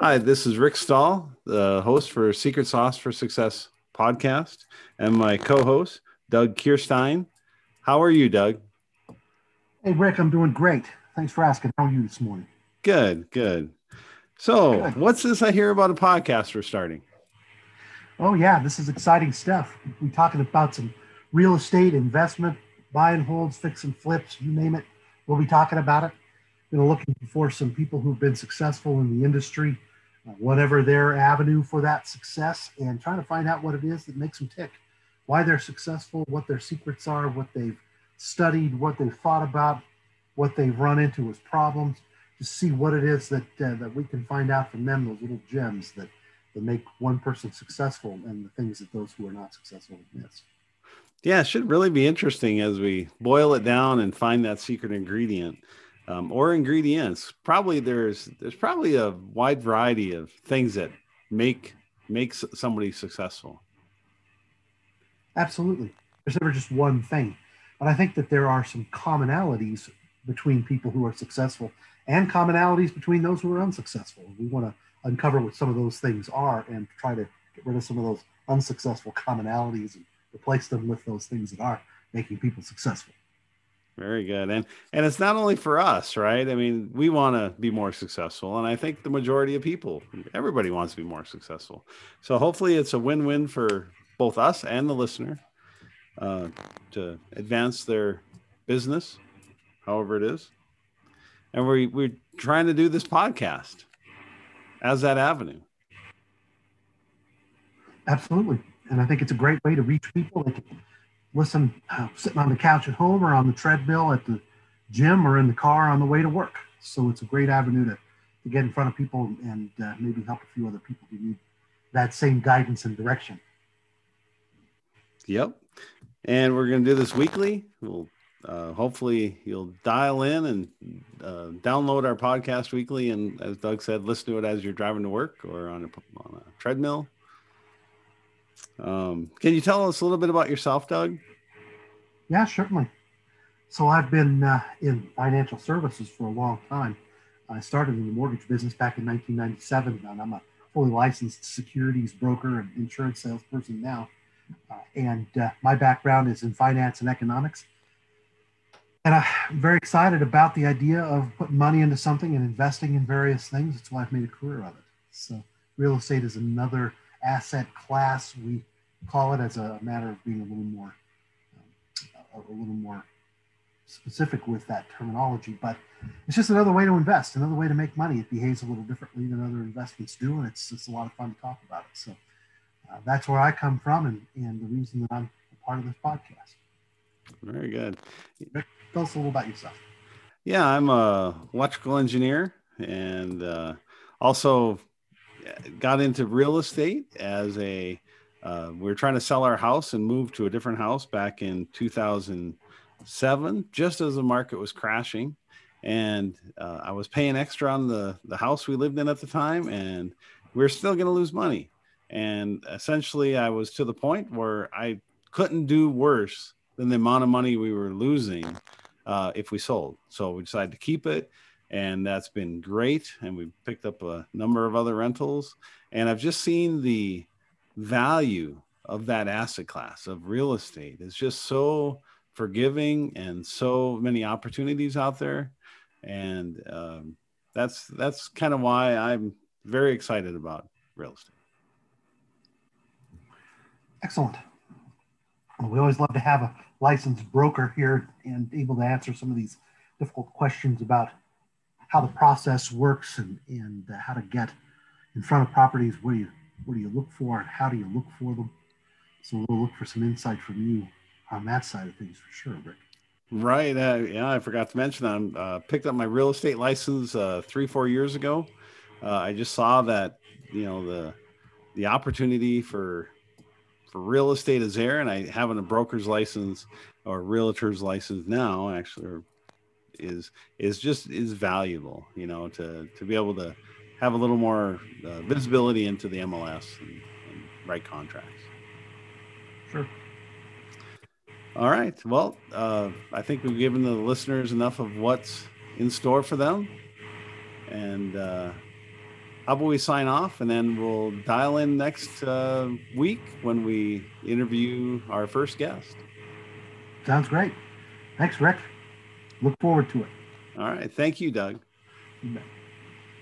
Hi, this is Rick Stahl, the host for Secret Sauce for Success podcast, and my co host, Doug Kierstein. How are you, Doug? Hey, Rick, I'm doing great. Thanks for asking. How are you this morning? Good, good. So, good. what's this I hear about a podcast we're starting? Oh, yeah, this is exciting stuff. We're talking about some real estate investment, buy and holds, fix and flips, you name it. We'll be talking about it you know, looking for some people who've been successful in the industry, uh, whatever their avenue for that success, and trying to find out what it is that makes them tick, why they're successful, what their secrets are, what they've studied, what they've thought about, what they've run into as problems, to see what it is that uh, that we can find out from them, those little gems that that make one person successful, and the things that those who are not successful miss. Yeah, it should really be interesting as we boil it down and find that secret ingredient um, or ingredients. Probably there's there's probably a wide variety of things that make makes somebody successful. Absolutely, there's never just one thing, but I think that there are some commonalities between people who are successful and commonalities between those who are unsuccessful. We want to uncover what some of those things are and try to get rid of some of those unsuccessful commonalities and replace them with those things that are making people successful. Very good. And and it's not only for us, right? I mean, we want to be more successful and I think the majority of people, everybody wants to be more successful. So hopefully it's a win-win for both us and the listener uh, to advance their business, however it is. And we we're trying to do this podcast as that avenue. Absolutely. And I think it's a great way to reach people. Listen uh, sitting on the couch at home or on the treadmill at the gym or in the car on the way to work. So it's a great avenue to, to get in front of people and uh, maybe help a few other people who need that same guidance and direction. Yep. And we're going to do this weekly. We'll uh, hopefully you'll dial in and uh, download our podcast weekly. And as Doug said, listen to it as you're driving to work or on a, on a treadmill um, can you tell us a little bit about yourself, Doug? Yeah, certainly. So I've been uh, in financial services for a long time. I started in the mortgage business back in 1997, and I'm a fully licensed securities broker and insurance salesperson now. Uh, and uh, my background is in finance and economics. And I'm very excited about the idea of putting money into something and investing in various things. That's why I've made a career of it. So real estate is another asset class. We call it as a matter of being a little more um, a little more specific with that terminology, but it's just another way to invest, another way to make money. It behaves a little differently than other investments do, and it's it's a lot of fun to talk about it. So uh, that's where I come from, and and the reason that I'm a part of this podcast. Very good. Tell us a little about yourself. Yeah, I'm a electrical engineer and uh, also got into real estate as a uh, we were trying to sell our house and move to a different house back in 2007 just as the market was crashing. And uh, i was paying extra on the the house we lived in at the time and we are still going to lose money. And essentially i was to the point where i couldn't do worse than the amount of money we were losing uh, if we sold. So we decided to keep it and that's been great. And we've picked up a number of other rentals, and I've just seen the value of that asset class of real estate. It's just so forgiving and so many opportunities out there, and um, that's that's kind of why I'm very excited about real estate. Excellent. We always love to have a licensed broker here and able to answer some of these difficult questions about how the process works and, and uh, how to get in front of properties. What do you what do you look for and how do you look for them? So we'll look for some insight from you on that side of things for sure, Rick. Right. Uh, yeah, I forgot to mention I uh, picked up my real estate license uh, three four years ago. Uh, I just saw that you know the the opportunity for for real estate is there, and I having a broker's license or realtor's license now actually, or is is just is valuable. You know, to to be able to have a little more uh, visibility into the MLS and, and write contracts. Sure. All right. Well, uh, I think we've given the listeners enough of what's in store for them. And uh, how about we sign off and then we'll dial in next uh, week when we interview our first guest. Sounds great. Thanks, Rick look forward to it. All right. Thank you, Doug. You